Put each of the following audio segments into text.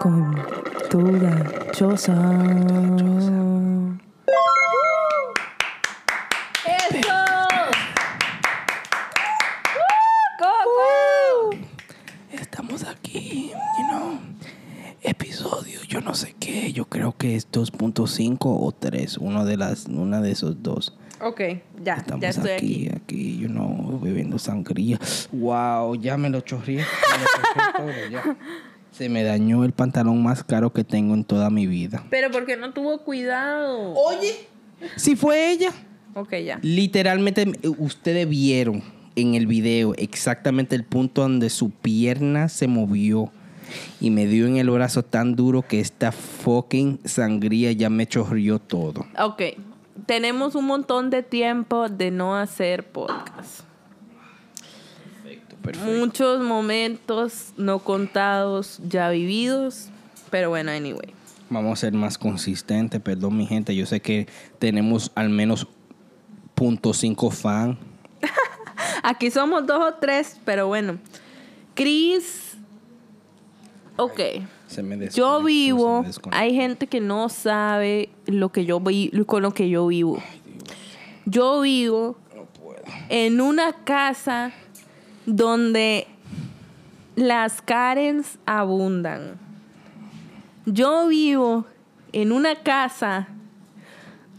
con toda choza. ¡Eso! ¡Coco! Estamos aquí, you know. Episodio, yo no sé qué. Yo creo que es 2.5 o 3. Uno de las, una de esos dos. Ok, ya, Estamos ya estoy aquí, aquí. aquí, you know, bebiendo sangría. Wow, ya me lo chorrié. me lo chorrié todo, ya. Se me dañó el pantalón más caro que tengo en toda mi vida. Pero porque no tuvo cuidado. Oye, si fue ella. Ok, ya. Literalmente, ustedes vieron en el video exactamente el punto donde su pierna se movió y me dio en el brazo tan duro que esta fucking sangría ya me chorrió todo. Ok, tenemos un montón de tiempo de no hacer podcast. Perfecto, Muchos momentos no contados, ya vividos. Pero bueno, anyway. Vamos a ser más consistentes, perdón mi gente, yo sé que tenemos al menos punto cinco fan. Aquí somos dos o tres, pero bueno. Chris. Ok. Se me desconectó, Yo se me vivo, hay gente que no sabe lo que yo vi, con lo que yo vivo. Yo vivo en una casa donde las Karens abundan. Yo vivo en una casa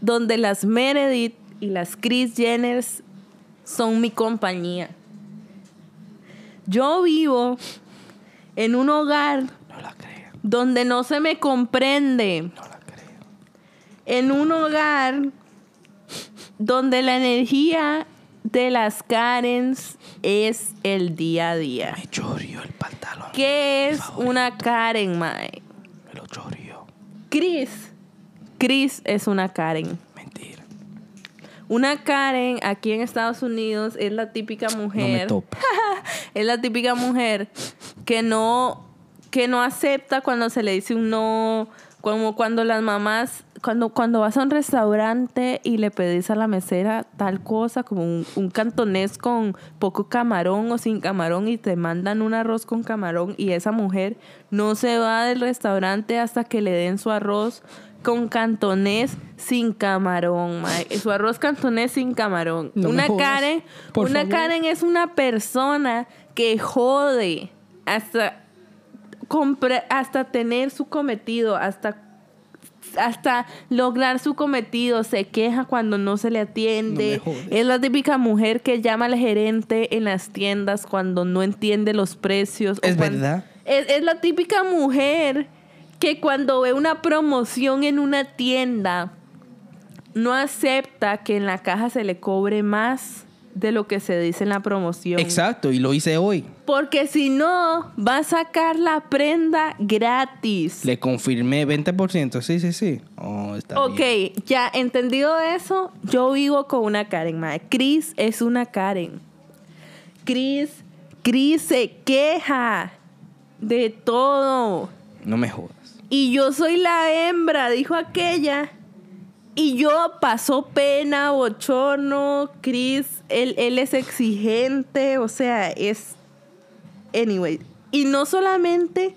donde las Meredith y las Chris Jenners son mi compañía. Yo vivo en un hogar No la creo, donde no se me comprende, no la creo. en un hogar donde la energía de las Karens es el día a día. Me chorrió el pantalón. ¿Qué es una Karen, Mae? Me lo chorrió. Chris. Chris es una Karen. Mentira. Una Karen aquí en Estados Unidos es la típica No me mujer. es la típica mujer que no que no acepta cuando se le dice un no, como cuando las mamás cuando cuando vas a un restaurante y le pedís a la mesera tal cosa como un, un cantonés con poco camarón o sin camarón y te mandan un arroz con camarón y esa mujer no se va del restaurante hasta que le den su arroz con cantonés sin camarón, su arroz cantonés sin camarón. No una Karen, por una favor. Karen es una persona que jode hasta hasta tener su cometido, hasta hasta lograr su cometido, se queja cuando no se le atiende. No es la típica mujer que llama al gerente en las tiendas cuando no entiende los precios. Es cuando- verdad. Es, es la típica mujer que cuando ve una promoción en una tienda no acepta que en la caja se le cobre más de lo que se dice en la promoción. Exacto, y lo hice hoy. Porque si no, va a sacar la prenda gratis. Le confirmé 20%. Sí, sí, sí. Oh, está ok, bien. ya entendido eso, yo vivo con una Karen, mae. Chris es una Karen. Chris, Chris se queja de todo. No me jodas. Y yo soy la hembra, dijo aquella. Y yo pasó pena, bochorno, Chris, él, él es exigente, o sea, es... Anyway, y no solamente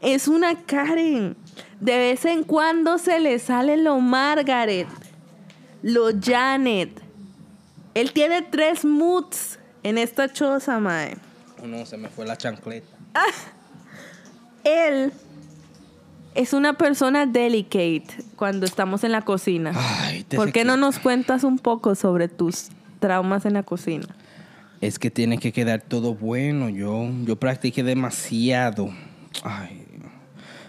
es una Karen, de vez en cuando se le sale lo Margaret, lo Janet. Él tiene tres moods en esta choza, mae. Oh, no, se me fue la chancleta. Él es una persona delicate cuando estamos en la cocina. Ay, te ¿Por qué no nos cuentas un poco sobre tus traumas en la cocina? Es que tiene que quedar todo bueno. Yo, yo practiqué demasiado. Ay,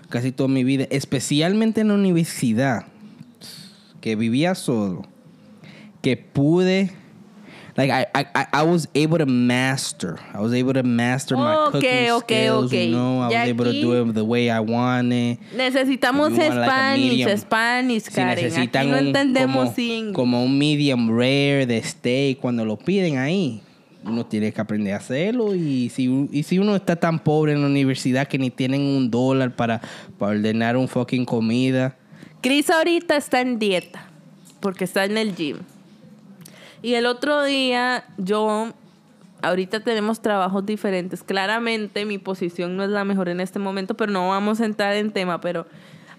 casi toda mi vida. Especialmente en la universidad. Que vivía solo. Que pude. Like, I, I, I- was able to master. I was able to master my Ok, cooking ok, skills, ok. you know. I was able to do it the way I wanted. Necesitamos want, like, Spanish, medium. Spanish, Si Karen. necesitan Aquí no un- entendemos como, sin... como un medium rare de steak cuando lo piden ahí. Uno tiene que aprender a hacerlo y si, y si uno está tan pobre en la universidad que ni tienen un dólar para, para ordenar un fucking comida. Chris ahorita está en dieta porque está en el gym. Y el otro día yo ahorita tenemos trabajos diferentes. Claramente mi posición no es la mejor en este momento, pero no vamos a entrar en tema, pero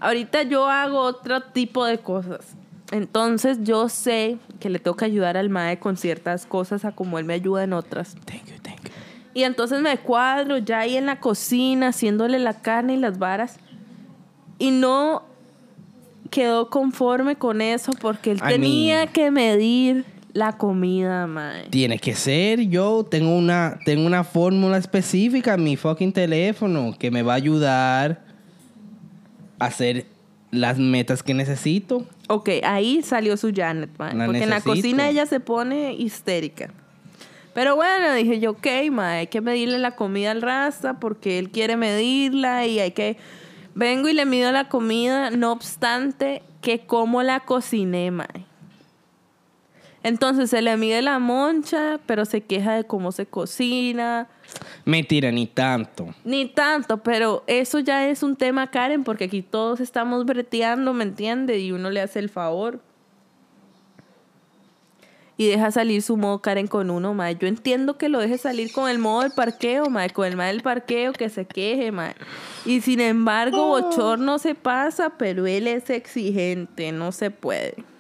ahorita yo hago otro tipo de cosas. Entonces yo sé que le tengo que ayudar al mae con ciertas cosas a como él me ayuda en otras. Thank you, thank you. Y entonces me cuadro ya ahí en la cocina haciéndole la carne y las varas. Y no quedó conforme con eso porque él I tenía mean- que medir la comida, mae. Tiene que ser, yo tengo una, tengo una fórmula específica en mi fucking teléfono que me va a ayudar a hacer las metas que necesito. Ok, ahí salió su Janet, mae. La porque en la cocina ella se pone histérica. Pero bueno, dije yo, ok, mae, hay que medirle la comida al rasta porque él quiere medirla y hay que... Vengo y le mido la comida, no obstante que como la cociné, mae. Entonces se le mide la moncha, pero se queja de cómo se cocina. Mentira, ni tanto. Ni tanto, pero eso ya es un tema, Karen, porque aquí todos estamos breteando, ¿me entiendes? Y uno le hace el favor. Y deja salir su modo Karen con uno, mae. Yo entiendo que lo deje salir con el modo del parqueo, mae. Con el mae del parqueo que se queje, mae. Y sin embargo, Bochorno se pasa, pero él es exigente. No se puede.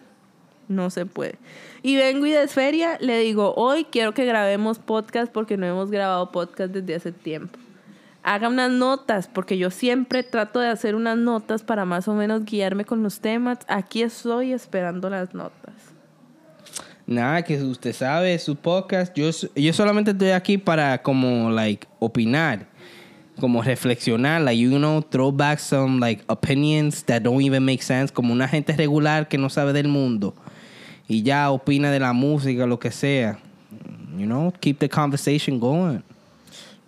No se puede. Y vengo y de feria le digo, hoy quiero que grabemos podcast porque no hemos grabado podcast desde hace tiempo. Haga unas notas, porque yo siempre trato de hacer unas notas para más o menos guiarme con los temas. Aquí estoy esperando las notas. Nada, que usted sabe, su podcast, yo, yo solamente estoy aquí para como, like, opinar, como reflexionar, like, you know, throw back some, like, opinions that don't even make sense, como una gente regular que no sabe del mundo y ya opina de la música, lo que sea. You know, keep the conversation going.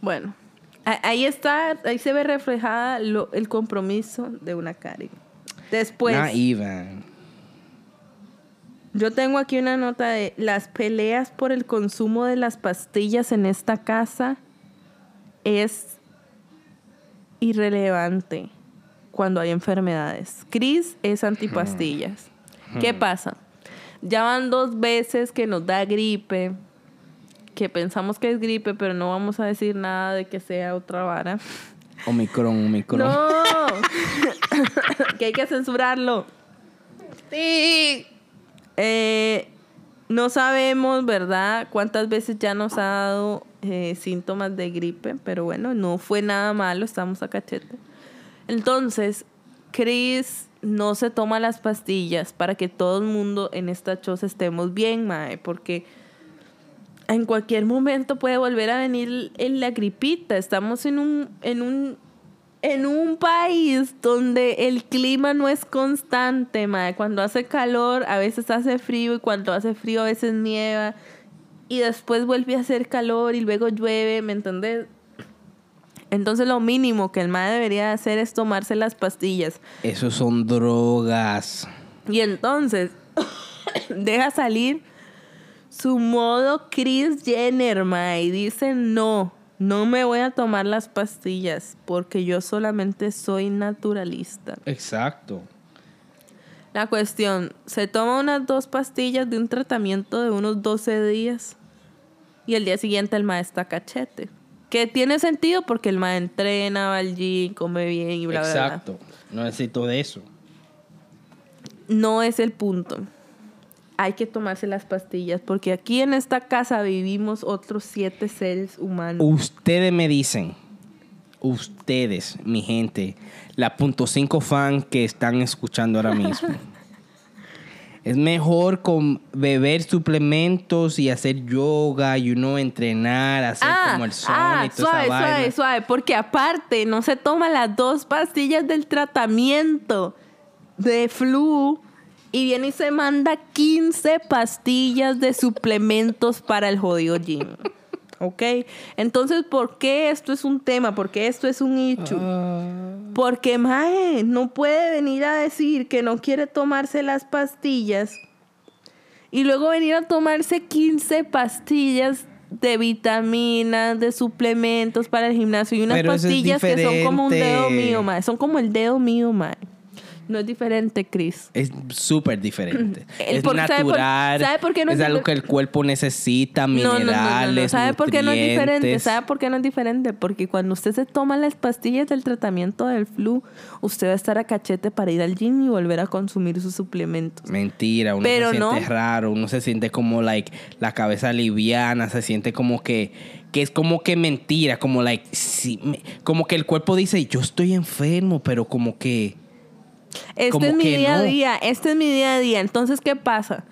Bueno, ahí está, ahí se ve reflejada lo- el compromiso de una Karen. Después, Not even. yo tengo aquí una nota de las peleas por el consumo de las pastillas en esta casa es irrelevante cuando hay enfermedades. Chris es antipastillas. ¿Qué pasa? Ya van dos veces que nos da gripe, que pensamos que es gripe, pero no vamos a decir nada de que sea otra vara. Omicron, Omicron. No, que hay que censurarlo. Sí. Eh, no sabemos, ¿verdad? Cuántas veces ya nos ha dado eh, síntomas de gripe, pero bueno, no fue nada malo, estamos a cachete. Entonces, Chris no se toma las pastillas para que todo el mundo en esta choza estemos bien, mae, porque en cualquier momento puede volver a venir en la gripita. Estamos en un, en un, en un país donde el clima no es constante, mae. Cuando hace calor, a veces hace frío y cuando hace frío a veces nieva y después vuelve a hacer calor y luego llueve, ¿me entendés? Entonces lo mínimo que el mae debería hacer es tomarse las pastillas. Esos son drogas. Y entonces deja salir su modo Chris Jenner, ma, y dice no, no me voy a tomar las pastillas porque yo solamente soy naturalista. Exacto. La cuestión, se toma unas dos pastillas de un tratamiento de unos 12 días y el día siguiente el ma está cachete. Que tiene sentido porque el ma entrena, va al gym, come bien y bla, bla, bla. Exacto. No necesito de eso. no es el punto. Hay que tomarse las pastillas porque aquí en esta casa vivimos otros siete seres humanos. Ustedes me dicen, ustedes, mi gente, la punto cinco fan que están escuchando ahora mismo. es mejor con beber suplementos y hacer yoga, you know, entrenar, hacer como el ah, y toda suave, esa vaina. suave, suave, porque aparte no se toma las dos pastillas del tratamiento de flu y viene y se manda 15 pastillas de suplementos para el jodido gym. ¿Ok? Entonces, ¿por qué esto es un tema? ¿Por qué esto es un issue? Porque, mae, no puede venir a decir que no quiere tomarse las pastillas y luego venir a tomarse 15 pastillas de vitaminas, de suplementos para el gimnasio y unas Pero eso es pastillas que son como un dedo mío, mae. Son como el dedo mío, mae. No es diferente, Chris. Es súper diferente. Es por- ¿sabe por- natural. sabe por qué no es es algo que el cuerpo necesita, No, no, no, minerales, ¿Sabe por qué no es diferente? ¿Sabe por qué no es diferente? Porque cuando usted se toma las pastillas del tratamiento del flu, usted va a estar a cachete para ir al gym y volver a consumir sus suplementos. Mentira, uno Pero se siente raro, uno se siente como like la cabeza liviana, se siente como que que es como que mentira, como like me- como que el cuerpo dice, "Yo estoy enfermo", pero como que Este Como es mi que día a día, este es mi día a día. Entonces, ¿qué pasa?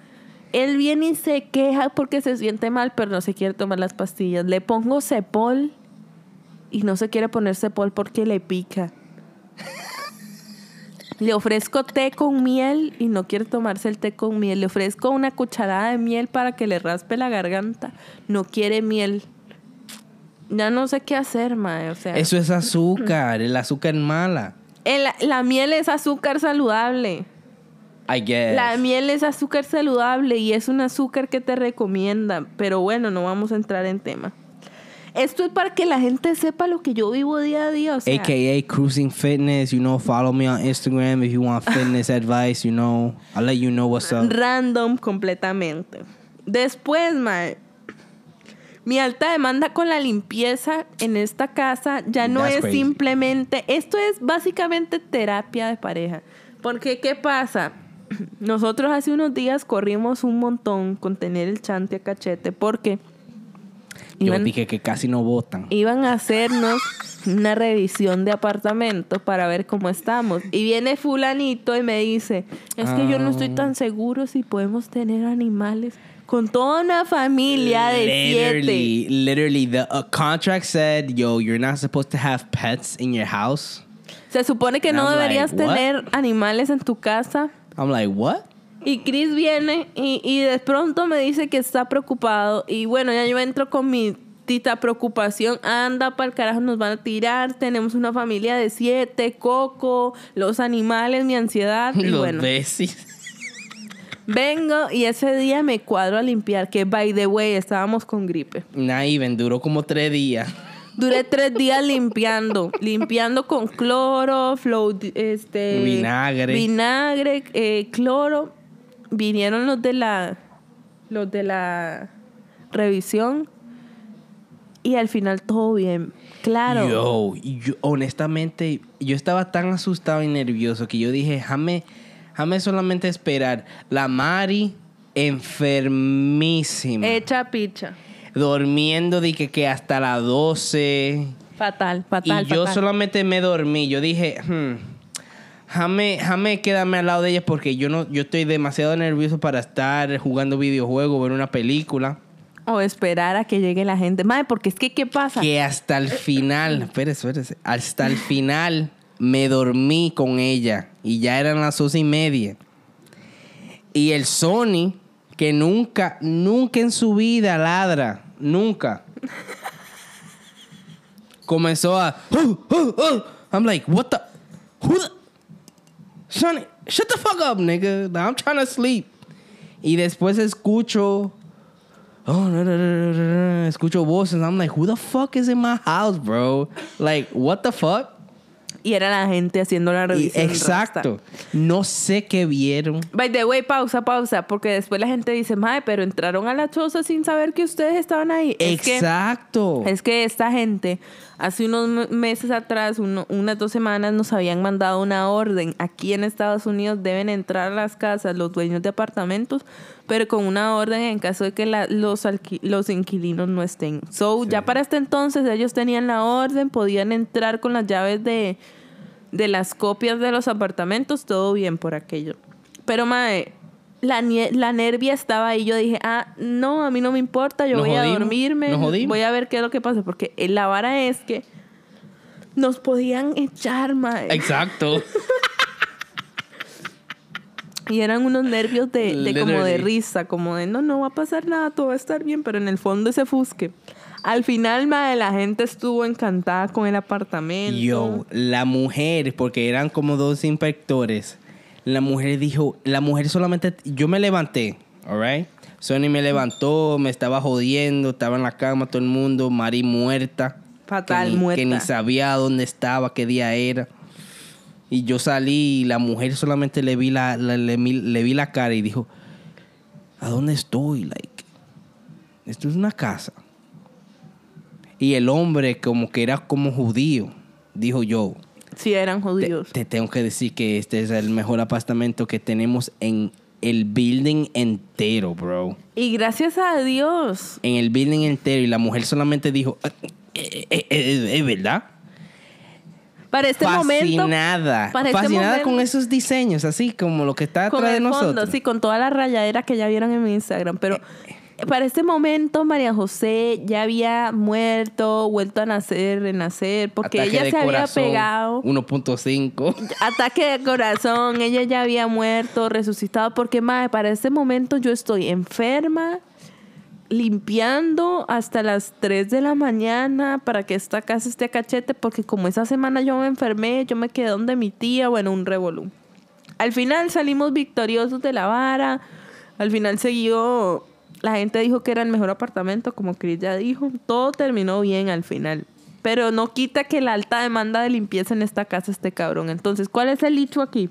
Él viene y se queja porque se siente mal, pero no se quiere tomar las pastillas. Le pongo cepol y no se quiere poner cepol porque le pica. Le ofrezco té con miel y no quiere tomarse el té con miel. Le ofrezco una cucharada de miel para que le raspe la garganta. No quiere miel. Ya no sé qué hacer, mae. O sea, eso es azúcar, el azúcar es mala. El- la miel es azúcar saludable. I guess. La miel es azúcar saludable y es un azúcar que te recomienda, pero bueno, no vamos a entrar en tema. Esto es para que la gente sepa lo que yo vivo día a día, o sea, AKA Cruising Fitness, you know, follow me on Instagram if you want fitness advice, you know. I'll let you know what's up. random completamente. Después, mae, mi alta demanda con la limpieza en esta casa ya no That's es crazy. simplemente, esto es básicamente terapia de pareja. Porque, ¿qué pasa? Nosotros hace unos días corrimos un montón con tener el chante a cachete porque Yo iban, dije que casi no votan. iban a hacernos una revisión de apartamento para ver cómo estamos. Y viene fulanito y me dice, es que yo no estoy Ah. tan seguro si podemos tener animales con toda una familia de siete. Literally, literally, the uh, contract said, "Yo, you're not supposed to have pets in your house." Se supone que And no I'm deberías like, tener animales en tu casa. I'm like, "What?" Y Chris viene y, y de pronto me dice que está preocupado. Y bueno, ya yo entro con mi tita preocupación. Anda, para el carajo, nos van a tirar. Tenemos una familia de siete, Coco, los animales, mi ansiedad. Y Los bueno, besis. Vengo y ese día me cuadro a limpiar. Que by the way, estábamos con gripe. Even, duró como tres días. Duré tres días limpiando, limpiando con cloro, flow, este, Vinagre. vinagre, eh, cloro. Vinieron los de la, los de la revisión y al final todo bien. Claro. Yo, yo, honestamente, yo estaba tan asustado y nervioso que yo dije, déjame, déjame solamente esperar. La Mari, enfermísima. Hecha picha. durmiendo de que, hasta las 12. Fatal, fatal. y yo fatal. solamente me dormí. Yo dije, hmm, déjame quedarme al lado de ella porque yo no, yo estoy demasiado nervioso para estar jugando videojuegos, ver una película. O esperar a que llegue la gente. Madre, porque es que, ¿qué pasa? Que hasta el final, espérese, espérese, hasta el final me dormí con ella y ya eran las once y media. Y el Sony, que nunca, nunca en su vida ladra, nunca. Comenzó a. "Oh, oh, oh". I'm like, what the? Who the? Sonny, shut the fuck up, nigga. I'm trying to sleep. Y después escucho. Oh, no, no, no, no, no. Escucho voces. I'm like, who the fuck is in my house, bro? Like, what the fuck? Y era la gente haciendo la Y- revisión. exacto. No sé qué vieron. By the way, pausa, pausa, porque después la gente dice, mae, pero entraron a la choza sin saber que ustedes estaban ahí. Es que, Exacto. es que esta gente, hace unos me- meses atrás, uno- unas dos semanas, nos habían mandado una orden. Aquí en Estados Unidos deben entrar a las casas los dueños de apartamentos, pero con una orden en caso de que la- los, los inquilinos no estén. So, ya para este entonces ellos tenían la orden, podían entrar con las llaves de, de las copias de los apartamentos, todo bien por aquello. Pero, mae, la, la nervia estaba ahí. Yo dije, ah, no, a mí no me importa, yo Nos voy a jodimos, dormirme, nos jodimos. voy a ver qué es lo que pasa. Porque eh, la vara es que nos podían echar, mae. Exacto. Y eran unos nervios de, de como de risa, como de no, no va a pasar nada, todo va a estar bien, pero en el fondo ese fusque. Al final, mae, la gente estuvo encantada con el apartamento. Yo, la mujer, porque eran como dos inspectores, la mujer dijo, la mujer solamente, yo me levanté, alright? Sony me levantó, me estaba jodiendo, estaba en la cama todo el mundo, Mari muerta. Fatal, que ni, muerta. Que ni sabía dónde estaba, qué día era. Y yo salí y la mujer solamente le vi la, la- le, vi- le vi la cara y dijo, ¿a dónde estoy? Like, esto es una casa. Y el hombre como que era como judío, dijo yo, Sí, eran te, judíos. te tengo que decir que este es el mejor apartamento que tenemos en el building entero, bro. Y gracias a Dios. En el building entero. Y la mujer solamente dijo, "Eh, eh, eh, ¿es verdad? Para este momento. fascinada. para este fascinada momento- con esos diseños, así como lo que está atrás de el fondo, nosotros. sí, con toda la rayadera que ya vieron en mi Instagram. Pero para este momento, María José ya había muerto, vuelto a nacer, renacer, porque Ataque ella se había corazón, pegado. 1.5. Ataque de corazón, ella ya había muerto, resucitado, porque madre, para este momento yo estoy enferma, limpiando hasta las 3 de la mañana para que esta casa esté a cachete, porque como esa semana yo me enfermé, yo me quedé donde mi tía, bueno, un revolú. Al final salimos victoriosos de la vara, al final siguió, la gente dijo que era el mejor apartamento, como Chris ya dijo, todo terminó bien al final. Pero no quita que la alta demanda de limpieza en esta casa esté cabrón. Entonces, ¿cuál es el hecho aquí?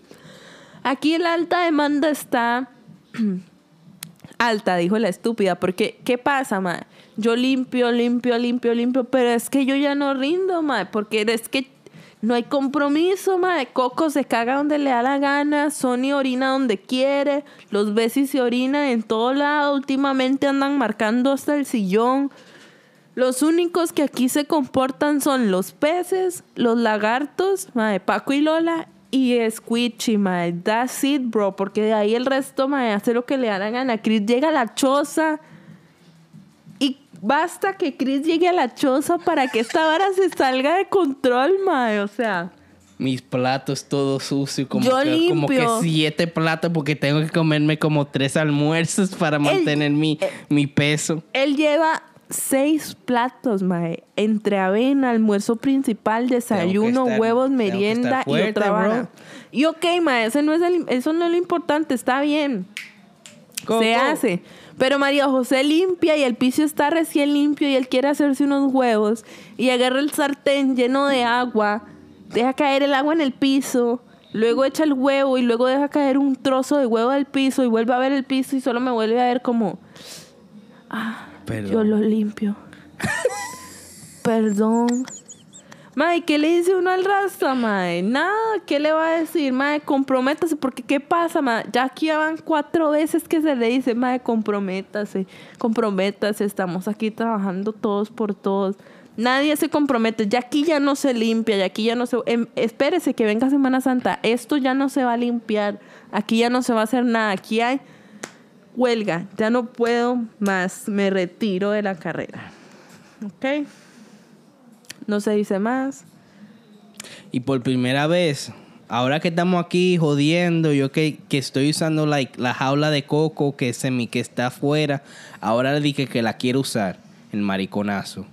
Aquí la alta demanda está alta, dijo la estúpida, porque ¿qué pasa, ma? Yo limpio, limpio, limpio, limpio, pero es que yo ya no rindo, ma, porque es que no hay compromiso, ma. Coco se caga donde le da la gana, Sony orina donde quiere, los besis se orinan en todo lado, últimamente andan marcando hasta el sillón. Los únicos que aquí se comportan son los peces, los lagartos, mae, Paco y Lola y Squitchy, mae. That's it, bro. Porque de ahí el resto, mae, hace lo que le da la gana. Chris llega a la choza y basta que Chris llegue a la choza para que esta vara se salga de control, mae. O sea, Mis platos todos sucios, como, Yo que, como que siete platos porque tengo que comerme como tres almuerzos para mantener mi, mi peso. él lleva seis platos, mae. Entre avena, almuerzo principal, desayuno, estar- huevos, merienda fuerte, y otra vara. Y ok, mae, ese no es el- eso no es lo importante, está bien. Coco. Se hace. Pero María José limpia y el piso está recién limpio y él quiere hacerse unos huevos y agarra el sartén lleno de agua, deja caer el agua en el piso, luego echa el huevo y luego deja caer un trozo de huevo al piso y vuelve a ver el piso y solo me vuelve a ver como, Yo lo limpio. Perdón. Mae, ¿qué le dice uno al rasta, mae? Nada, ¿qué le va a decir? Mae, comprométase, porque ¿qué pasa, mae? Ya aquí van cuatro veces que se le dice, mae, comprométase, comprométase, estamos aquí trabajando todos por todos. Nadie se compromete, ya aquí ya no se limpia, ya aquí ya no se... em, espérese que venga Semana Santa, esto ya no se va a limpiar, aquí ya no se va a hacer nada, aquí hay huelga, ya no puedo más, me retiro de la carrera. ¿Ok? No se dice más. Y por primera vez, ahora que estamos aquí jodiendo, yo que, que estoy usando like, la jaula de coco que, semi, que está afuera, ahora le dije que la quiero usar, el mariconazo.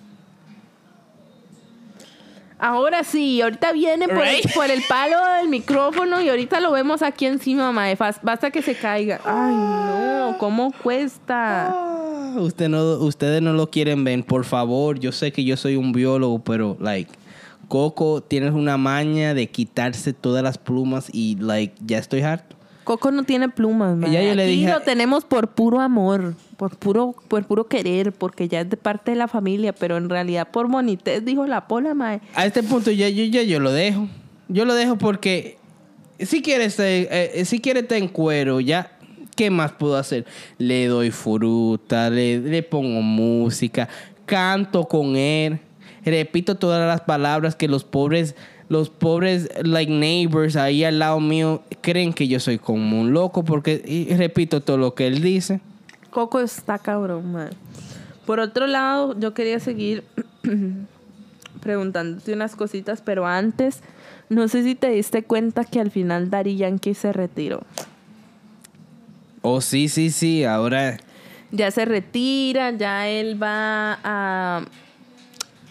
Ahora sí, ahorita viene por, el, por el palo del micrófono y ahorita lo vemos aquí encima, mae. Basta que se caiga. Ay, no, ¿cómo cuesta? Ah, usted no, ustedes no lo quieren ver, por favor. Yo sé que yo soy un biólogo, pero like Coco tienes una maña de quitarse todas las plumas y like ya estoy harto. Coco no tiene plumas, yo le Aquí dije- lo tenemos por puro amor, por puro, por puro querer, porque ya es de parte de la familia, pero en realidad por bonitez, dijo la pola, mae. A este punto ya yo ya yo lo dejo. Yo lo dejo porque si quieres eh, eh, si quieres estar en cuero, ya ¿qué más puedo hacer? Le doy fruta, le, le pongo música, canto con él, repito todas las palabras que los pobres los pobres like neighbors ahí al lado mío creen que yo soy como un loco porque y repito todo lo que él dice. Coco está cabrón, mae. Por otro lado, yo quería seguir preguntándote unas cositas, pero antes, no sé si te diste cuenta que al final Daddy Yankee se retiró. Oh, sí, sí, sí, ahora Ya se retira, ya él va a...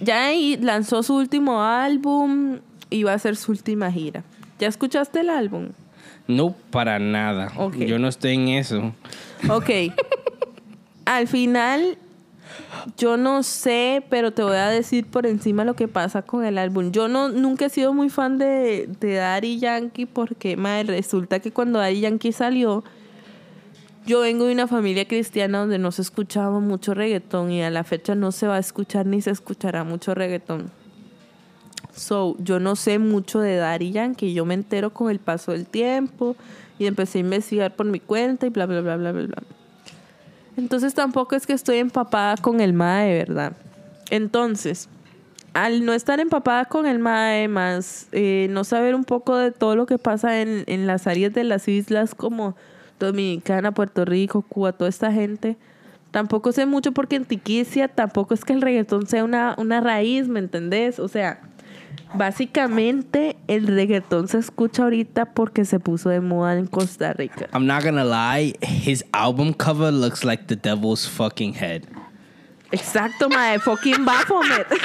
Ya ahí lanzó su último álbum y va a hacer su última gira. ¿Ya escuchaste el álbum? no para nada. Yo no estoy en eso. Ok. al final, Yo no sé, pero te voy a decir por encima lo que pasa con el álbum. Yo no nunca he sido muy fan de, de Daddy Yankee porque madre, resulta que cuando Daddy Yankee salió, yo vengo de una familia cristiana donde no se escuchaba mucho reggaetón y a la fecha no se va a escuchar ni se escuchará mucho reggaetón. So, yo no sé mucho de Daddy Yankee, yo me entero con el paso del tiempo y empecé a investigar por mi cuenta y bla, bla, bla, bla, bla, bla. Entonces tampoco es que estoy empapada con el MAE, ¿verdad? Entonces, al no estar empapada con el MAE, más eh, no saber un poco de todo lo que pasa en, en las áreas de las islas como Dominicana, Puerto Rico, Cuba, toda esta gente, tampoco sé mucho porque en Tiquicia tampoco es que el reggaetón sea una, una raíz, ¿me entendés? O sea, básicamente el reggaetón se escucha ahorita porque se puso de moda en Costa Rica. I'm not gonna lie, his album cover looks like the devil's fucking head. Exacto, mae, fucking Baphomet.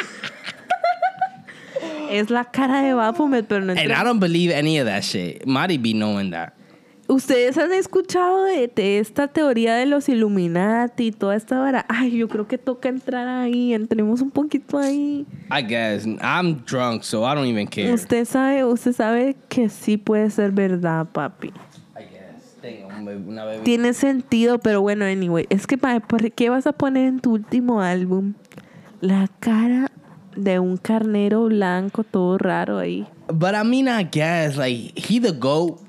es la cara de Baphomet, pero no And I don't believe any of that shit. Marty be knowing that. ¿Ustedes han escuchado de, de esta teoría de los Illuminati y toda esta vara? Ay, yo creo que toca entrar ahí, entremos un poquito ahí. I guess. I'm drunk, so I don't even care. Usted sabe, usted sabe que sí puede ser verdad, papi. I guess. Tengo una. Tiene sentido, pero bueno, anyway, es que ¿por qué vas a poner en tu último álbum la cara de un carnero blanco todo raro ahí? But I mean, I guess, like, he the GOAT.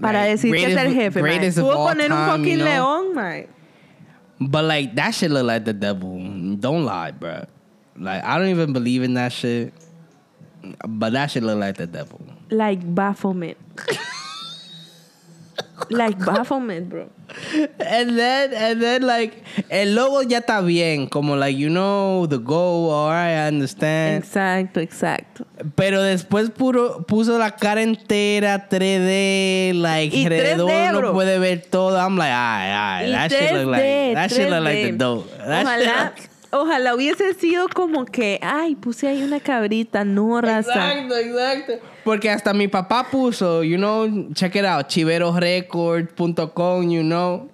Para Like, decir que es el jefe, greatest of Pudo all poner un fucking you know? león, mae. But, like, that shit look like the devil. Don't lie, bro. Like, I don't even believe in that shit. But that shit look like the devil. Like Baphomet. like Baphomet, bro. And then, and then, like, el logo ya está bien. Como, like, you know, the goal, alright, I understand. Exacto, exacto. Pero después puro, puso la cara entera 3D, like, Y alrededor 3D, no puede ver todo. I'm like, ay, ay, that shit look like, 3D, that shit look like the 3D. dope. That Ojalá, shit- ojalá hubiese sido como que, ay, puse ahí una cabrita, no raza. Exacto, exacto. Porque hasta mi papá puso, you know, check it out, chiverorecord.com, you know,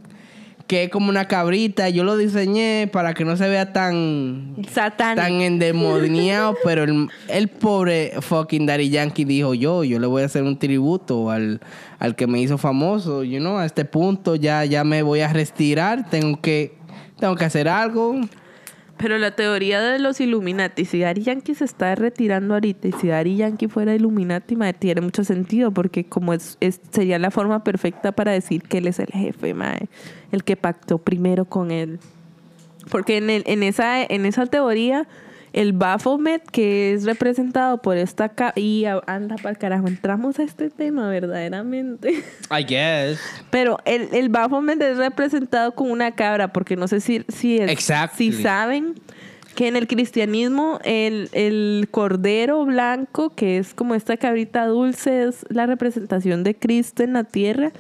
que es como una cabrita. Yo lo diseñé para que no se vea tan, Satán. tan endemoniado, pero el, el pobre fucking Daddy Yankee dijo yo, yo le voy a hacer un tributo al, al que me hizo famoso, you know, a este punto ya, ya me voy a retirar, tengo que, tengo que hacer algo. Pero la teoría de los Illuminati, si Daddy Yankee se está retirando ahorita y si Daddy Yankee fuera Illuminati, tiene mucho sentido porque como es, es- sería la forma perfecta para decir que él es el jefe, mae, el que pactó primero con él. Porque en, el- en, esa, en esa teoría, el Baphomet, que es representado por esta... ca- y anda para el carajo, entramos a este tema verdaderamente. I guess. Pero el, el Baphomet es representado con una cabra, porque no sé si, si, es- Exactly. si saben que en el cristianismo el, el cordero blanco, que es como esta cabrita dulce, es la representación de Cristo en la tierra.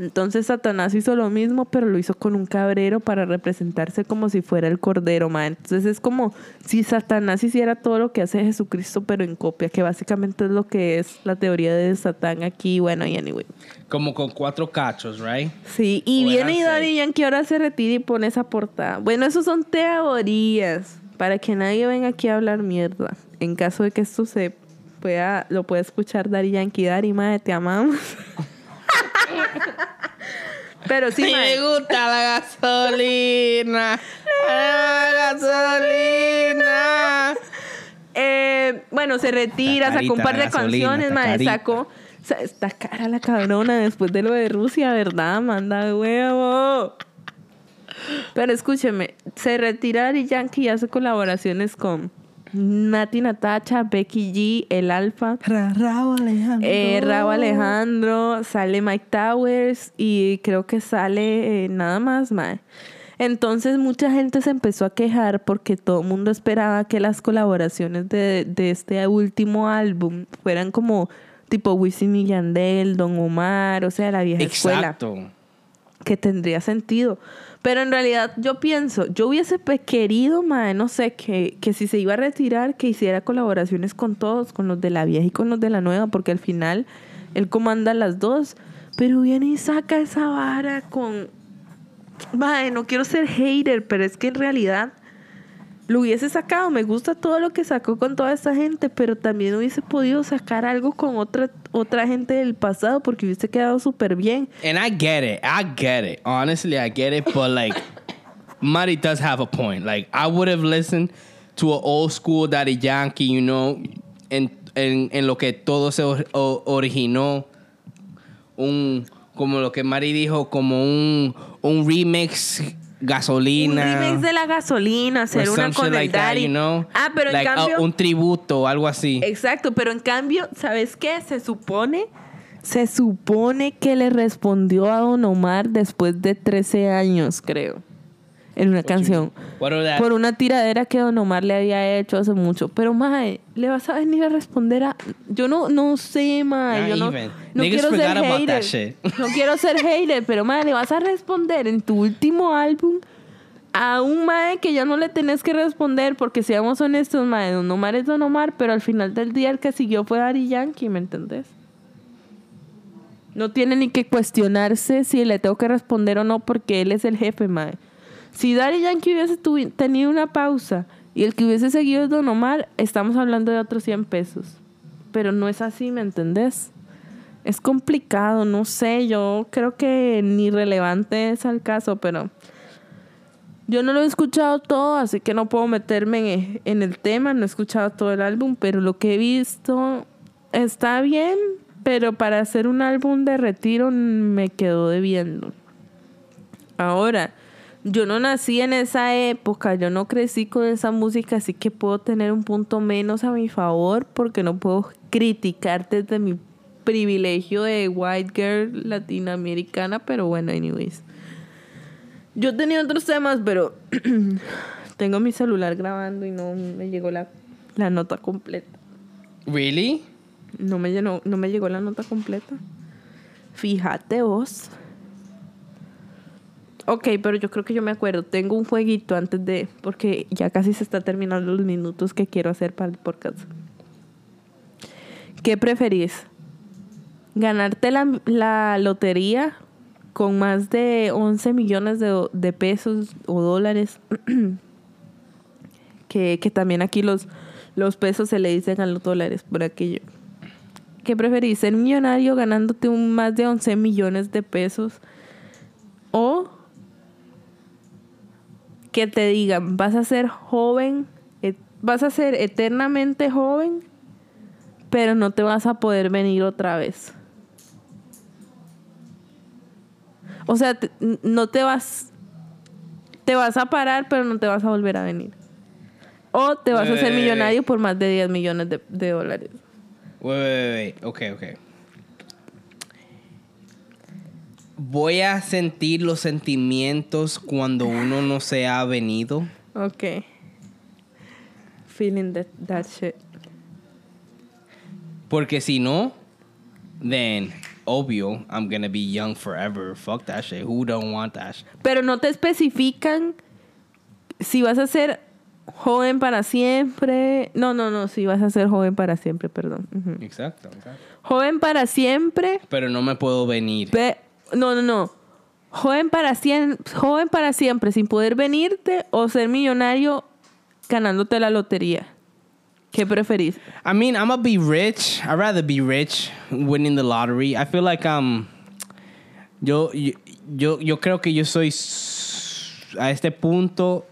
Entonces Satanás hizo lo mismo, pero lo hizo con un cabrero para representarse como si fuera el cordero, ma. Entonces es como si Satanás hiciera todo lo que hace Jesucristo, pero en copia, que básicamente es lo que es la teoría de Satán aquí. Bueno, y anyway. Como con cuatro cachos, right? Sí, y O viene y Daddy. Yankee ahora se retira y pone esa portada. Bueno, eso son teorías. Para que nadie venga aquí a hablar mierda. En caso de que esto se pueda, lo pueda escuchar Daddy Yankee. Daddy, madre, te amamos. Pero sí, Y mae. me gusta la gasolina. La gasolina. Eh, bueno, se retira, La sacó un carita, par de gasolina, canciones, carita. sacó. sa- Está cara la cabrona después de lo de Rusia, ¿verdad? Manda huevo. Pero escúcheme, se retira Daddy Yankee y hace colaboraciones con Nati Natacha, Becky G, El Alfa. Rabo Alejandro. Eh, Rabo Alejandro, sale Mike Towers y creo que sale eh, nada más, mae. Entonces mucha gente se empezó a quejar porque todo el mundo esperaba que las colaboraciones de, de este último álbum fueran como tipo Wisin y Yandel, Don Omar, o sea, la vieja escuela Exacto. Que tendría sentido. Pero en realidad yo pienso, yo hubiese querido, mae, no sé, que, que si se iba a retirar, que hiciera colaboraciones con todos, con los de la vieja y con los de la nueva, porque al final él comanda las dos. Pero viene y saca esa vara con Mae, no quiero ser hater, pero es que en realidad lo hubiese sacado. Me gusta todo lo que sacó con toda esta gente, pero también hubiese podido sacar algo con otra, otra gente del pasado porque hubiese quedado súper bien. And I get it. I get it. Honestly, I get it. But like, Mari does have a point. Like, I would have listened to an old school Daddy Yankee, you know, en, en, en lo que todo se o- originó. Un, como lo que Mari dijo, como un, un remix gasolina. Un remix de la gasolina, hacer una con like that, you know? Ah, pero Like, en uh, cambio. un tributo, algo así. Exacto, pero en cambio, ¿sabes qué? Se supone, se supone que le respondió a Don Omar después de 13 años, creo, en una canción. Por una tiradera que Don Omar le había hecho hace mucho. Pero, mae, le vas a venir a responder a... Yo no, no sé, mae. Yo no, no quiero ser hater. No quiero ser hater, pero, mae, le vas a responder en tu último álbum a un mae que ya no le tenés que responder porque seamos honestos, mae, Don Omar es Don Omar, pero al final del día el que siguió fue Daddy Yankee, ¿me entendés? No tiene ni que cuestionarse si le tengo que responder o no porque él es el jefe, mae. Si Daddy Yankee hubiese tenido una pausa y el que hubiese seguido es Don Omar, estamos hablando de otros 100 pesos. Pero no es así, ¿me entendés? Es complicado, no sé, yo creo que ni relevante es al caso, pero yo no lo he escuchado todo, así que no puedo meterme en, en el tema, no he escuchado todo el álbum, pero lo que he visto está bien, pero para hacer un álbum de retiro me quedó debiendo. Ahora, yo no nací en esa época, yo no crecí con esa música, así que puedo tener un punto menos a mi favor porque no puedo criticar desde mi privilegio de white girl latinoamericana, pero bueno, anyways. Yo tenía otros temas, pero tengo mi celular grabando y no me llegó la, la nota completa. Really? No me, llenó, no me llegó la nota completa. Fíjate vos. Ok, pero yo creo que yo me acuerdo. Tengo un jueguito antes de... Porque ya casi se está terminando los minutos que quiero hacer para el podcast. ¿Qué preferís? ¿Ganarte la, la lotería con más de 11 millones de, de pesos o dólares? que, que también aquí los, los pesos se le dicen a los dólares por aquello. ¿Qué preferís? ¿Ser millonario ganándote un más de 11 millones de pesos? ¿O que te digan, vas a ser joven, vas a ser eternamente joven, pero no te vas a poder venir otra vez? O sea, te- no te vas, te vas a parar, pero no te vas a volver a venir. O te vas a hacer Eh. millonario por más de 10 millones de, de dólares. Wait, wait, wait, wait. Okay, okay. Voy a sentir los sentimientos cuando uno no se ha venido. Ok. Feeling that, that shit. Porque si no, then obvio, I'm gonna be young forever. Fuck that shit. Who don't want that shit? Pero no te especifican si vas a ser joven para siempre. No, no, no, si vas a ser joven para siempre, perdón. Exacto, exacto. Joven para siempre. Pero no me puedo venir. pe- no, no, no. Joven para, sien- joven para siempre, sin poder venirte o ser millonario ganándote la lotería. ¿Qué preferís? I mean, I'm gonna be rich. I'd rather be rich winning the lottery. I feel like um yo yo yo, yo creo que yo soy a este punto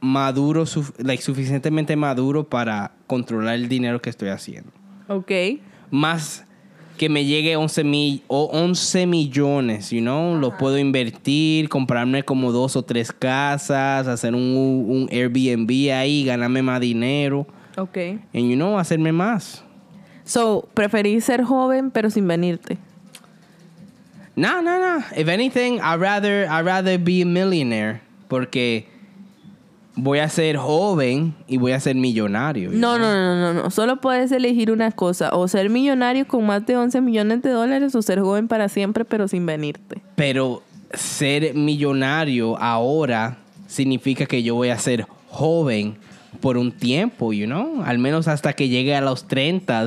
maduro suf- like suficientemente maduro para controlar el dinero que estoy haciendo. Ok. Más que me llegue 11 mil o 11 millones, you know, lo puedo invertir, comprarme como dos o tres casas, hacer un, un Airbnb ahí, ganarme más dinero. Ok. And you know, hacerme más. So, preferís ser joven pero sin venirte. No, no, no. If anything, I'd rather, I'd rather be a millionaire. Porque voy a ser joven y voy a ser millonario. No, no, no, no, no. Solo puedes elegir una cosa. O ser millonario con más de 11 millones de dólares o ser joven para siempre pero sin venirte. Pero ser millonario ahora significa que yo voy a ser joven por un tiempo, you know? Al menos hasta que llegue a los 30.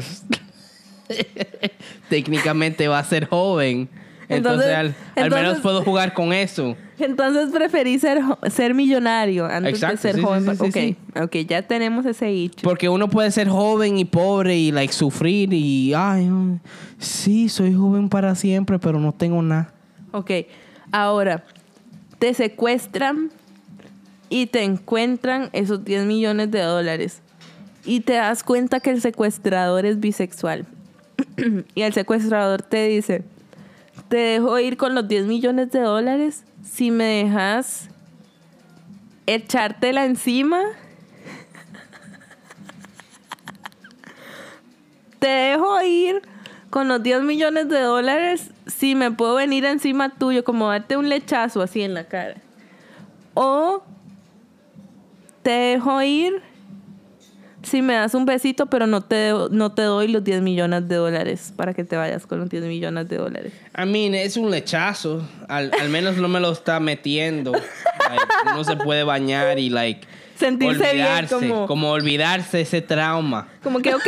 Técnicamente va a ser joven. Entonces, Entonces- al, al entonces- menos puedo jugar con eso. Entonces preferí ser, ser millonario antes Exacto, de ser sí, joven. sí, sí, ok, sí, ok, ya tenemos ese hecho. Porque uno puede ser joven y pobre y like sufrir y ay, sí, soy joven para siempre, pero no tengo nada. Ok, ahora, te secuestran y te encuentran esos 10 millones de dólares. Y te das cuenta que el secuestrador es bisexual. y el secuestrador te dice, te dejo ir con los 10 millones de dólares si me dejas echártela encima. te dejo ir con los 10 millones de dólares si me puedo venir encima tuyo, como darte un lechazo así en la cara. O te dejo ir si me das un besito, pero no te, no te doy los 10 millones de dólares para que te vayas con los 10 millones de dólares. I mean, es un lechazo. Al, al menos no me lo está metiendo. Like, uno se puede bañar y like Sentirse bien, como- olvidarse ese trauma. Como que, ok,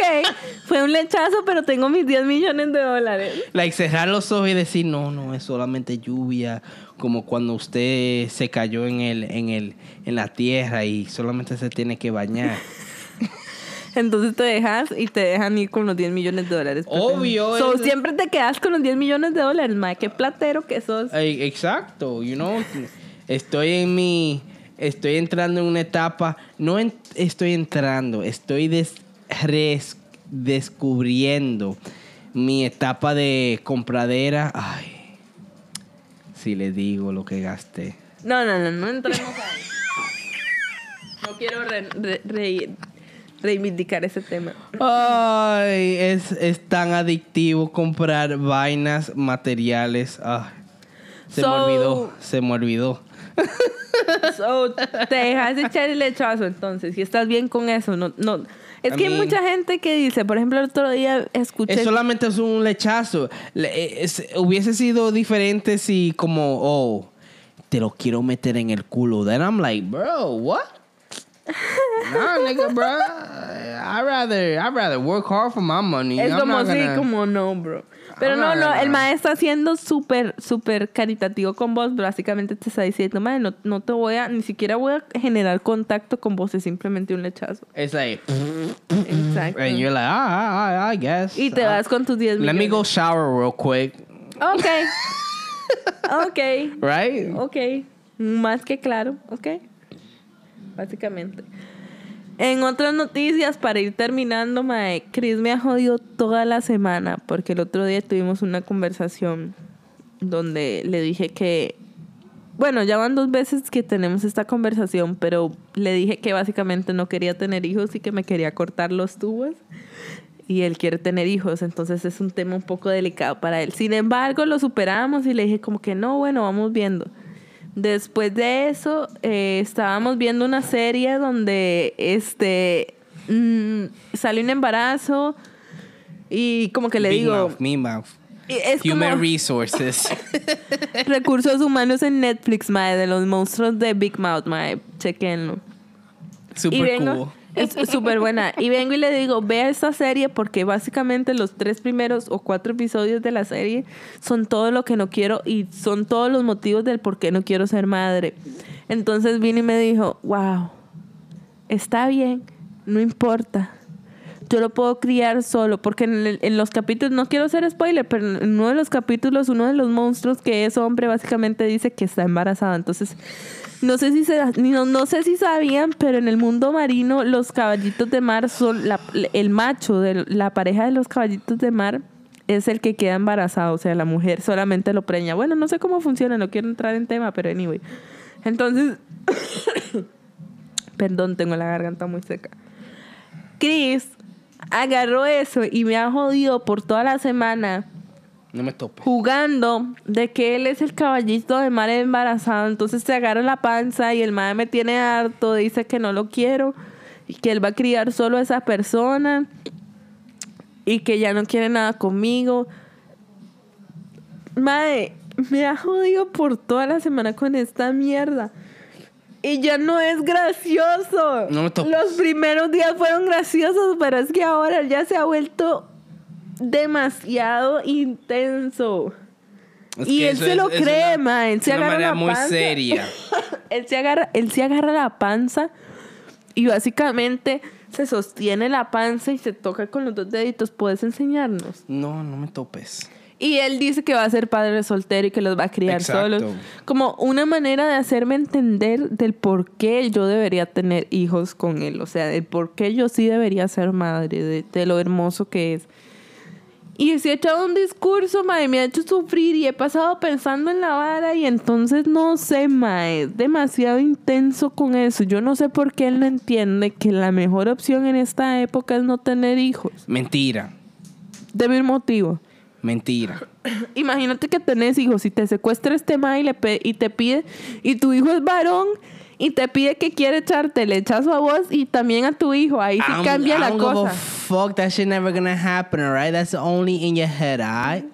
fue un lechazo, pero tengo mis 10 millones de dólares. Like cerrar los ojos y decir, no, no, es solamente lluvia, como cuando usted se cayó en el, en el, en la tierra y solamente se tiene que bañar. Entonces te dejas y te dejan ir con los 10 millones de dólares. Obvio, So, es- siempre te quedas con los 10 millones de dólares, mae. Qué platero que sos. Exacto, you know, estoy en mi, estoy entrando en una etapa, no en- estoy entrando, estoy des- res- descubriendo mi etapa de compradera. Ay, si le digo lo que gasté. No, no, no, no entremos ahí. No quiero re- re- re- reivindicar ese tema. Ay, es, es tan adictivo comprar vainas materiales. Ay, se me olvidó, se me olvidó. So, te dejas echar el lechazo entonces. Si estás bien con eso, no, no. Es I que hay mucha gente que dice, por ejemplo, el otro día escuché. Es solamente es un lechazo. Le- es- hubiese sido diferente si como, oh, te lo quiero meter en el culo. Then I'm like, bro, what? No, nigga, bro. I rather, I rather work hard for my money. Es I'm como sí, gonna- como no, bro. Pero I'm no, no, gonna- el maestro está siendo súper, súper caritativo con vos. Básicamente te está diciendo, madre, no, no te voy a, ni siquiera voy a generar contacto con vos, es simplemente un lechazo. It's like, Exacto. and you're like, ah, I, I, I guess. Y te Ah, vas con tus 10 Let millones. me go shower real quick, Ok. ok. right? Ok. Más que claro. Ok. Básicamente. En otras noticias, para ir terminando, mae, Chris me ha jodido toda la semana porque el otro día tuvimos una conversación donde le dije que, bueno, ya van dos veces que tenemos esta conversación, pero le dije que básicamente no quería tener hijos y que me quería cortar los tubos. Y él quiere tener hijos, entonces es un tema un poco delicado para él. Sin embargo, lo superamos y le dije como que no, bueno, vamos viendo. Después de eso, eh, estábamos viendo una serie donde este mm, salió un embarazo y como que le Big digo, mouth, es Human como resources. recursos humanos en Netflix, mae, de los monstruos de Big Mouth, mae, chequenlo. y Super vengo, cool. Es súper buena. Y vengo y le digo, vea esta serie porque básicamente los tres primeros o cuatro episodios de la serie son todo lo que no quiero y son todos los motivos del por qué no quiero ser madre. Entonces vino y me dijo, wow, está bien, no importa. Yo lo puedo criar solo, porque en, el- en los capítulos, no quiero ser spoiler, pero en uno de los capítulos, uno de los monstruos que es hombre básicamente dice que está embarazada. Entonces, no sé si se, no, no sé si sabían, pero en el mundo marino los caballitos de mar son la- el macho de la pareja de los caballitos de mar es el que queda embarazado, o sea, la mujer solamente lo preña. Bueno, no sé cómo funciona, no quiero entrar en tema, pero anyway. Entonces, perdón, tengo la garganta muy seca. Chris agarró eso y me ha jodido por toda la semana No me topes. jugando de que él es el caballito de mar embarazado. Entonces se agarra la panza y el madre me tiene harto, dice que no lo quiero y que él va a criar solo a esa persona y que ya no quiere nada conmigo. Madre, me ha jodido por toda la semana con esta mierda. Y ya no es gracioso. No me. Los primeros días fueron graciosos, pero es que ahora ya se ha vuelto demasiado intenso. Es y él se es- lo es cree, una-. Él se agarra manera la muy panza. seria. él, se agarra, él se agarra la panza y básicamente se sostiene la panza y se toca con los dos deditos. ¿Puedes enseñarnos? No, no me topes. Y él dice que va a ser padre soltero y que los va a criar solos. Como una manera de hacerme entender del por qué yo debería tener hijos con él. O sea, del por qué yo sí debería ser madre, de, de lo hermoso que es. Y se ha echado un discurso, mae, me ha hecho sufrir y he pasado pensando en la vara y entonces no sé, mae, es demasiado intenso con eso. Yo no sé por qué él no entiende que la mejor opción en esta época es no tener hijos. Mentira. De mil motivos. Mentira. Imagínate que tenés hijos y te secuestra este mae y, le y te pide, y tu hijo es varón y te pide que quiere echarte el lechazo a vos y también a tu hijo. Ahí sí I'm- cambia I la don't give a cosa. fuck, that shit never gonna happen, alright? That's only in your head, alright?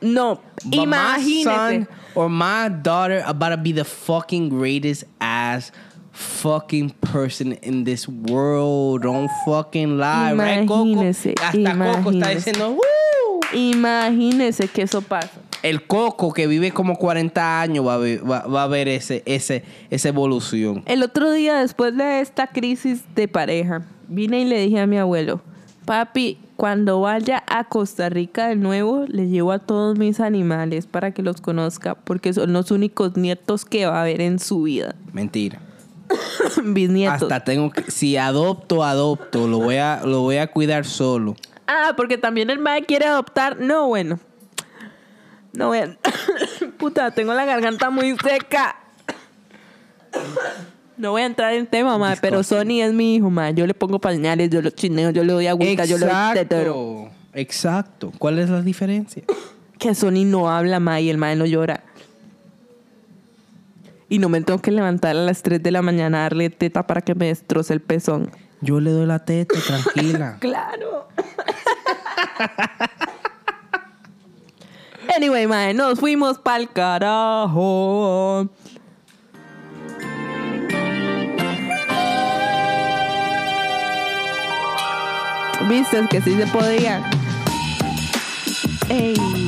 No, But my imagínese. son or my daughter about to be the fucking greatest ass fucking person in this world. Don't fucking lie, right, Coco? Imagínese, Hasta Coco está imagínese. diciendo, "Woo". Imagínese que eso pasa. El Coco que vive como 40 años va a ver, va, va a ver ese, ese, esa evolución. El otro día, después de esta crisis de pareja, vine y le dije a mi abuelo, papi, cuando vaya a Costa Rica de nuevo, le llevo a todos mis animales para que los conozca, porque son los únicos nietos que va a ver en su vida. Mentira. Bisnietos. Hasta tengo que, si adopto, adopto, lo voy a, lo voy a cuidar solo. Ah, porque también el mae quiere adoptar. No, bueno. No, bueno. Puta, tengo la garganta muy seca. No voy a entrar en tema, mae, pero Sony es mi hijo, mae. Yo le pongo pañales, yo lo chineo, yo le doy agüita, yo le doy tetero. Exacto. Exacto. ¿Cuál es la diferencia? Que Sony no habla, mae, y el mae no llora. Y no me tengo que levantar a las 3 de la mañana a darle teta para que me destroce el pezón. Yo le doy la teta, tranquila. Claro. anyway, mae, nos fuimos pa'l carajo. Viste que sí se podía. Ey.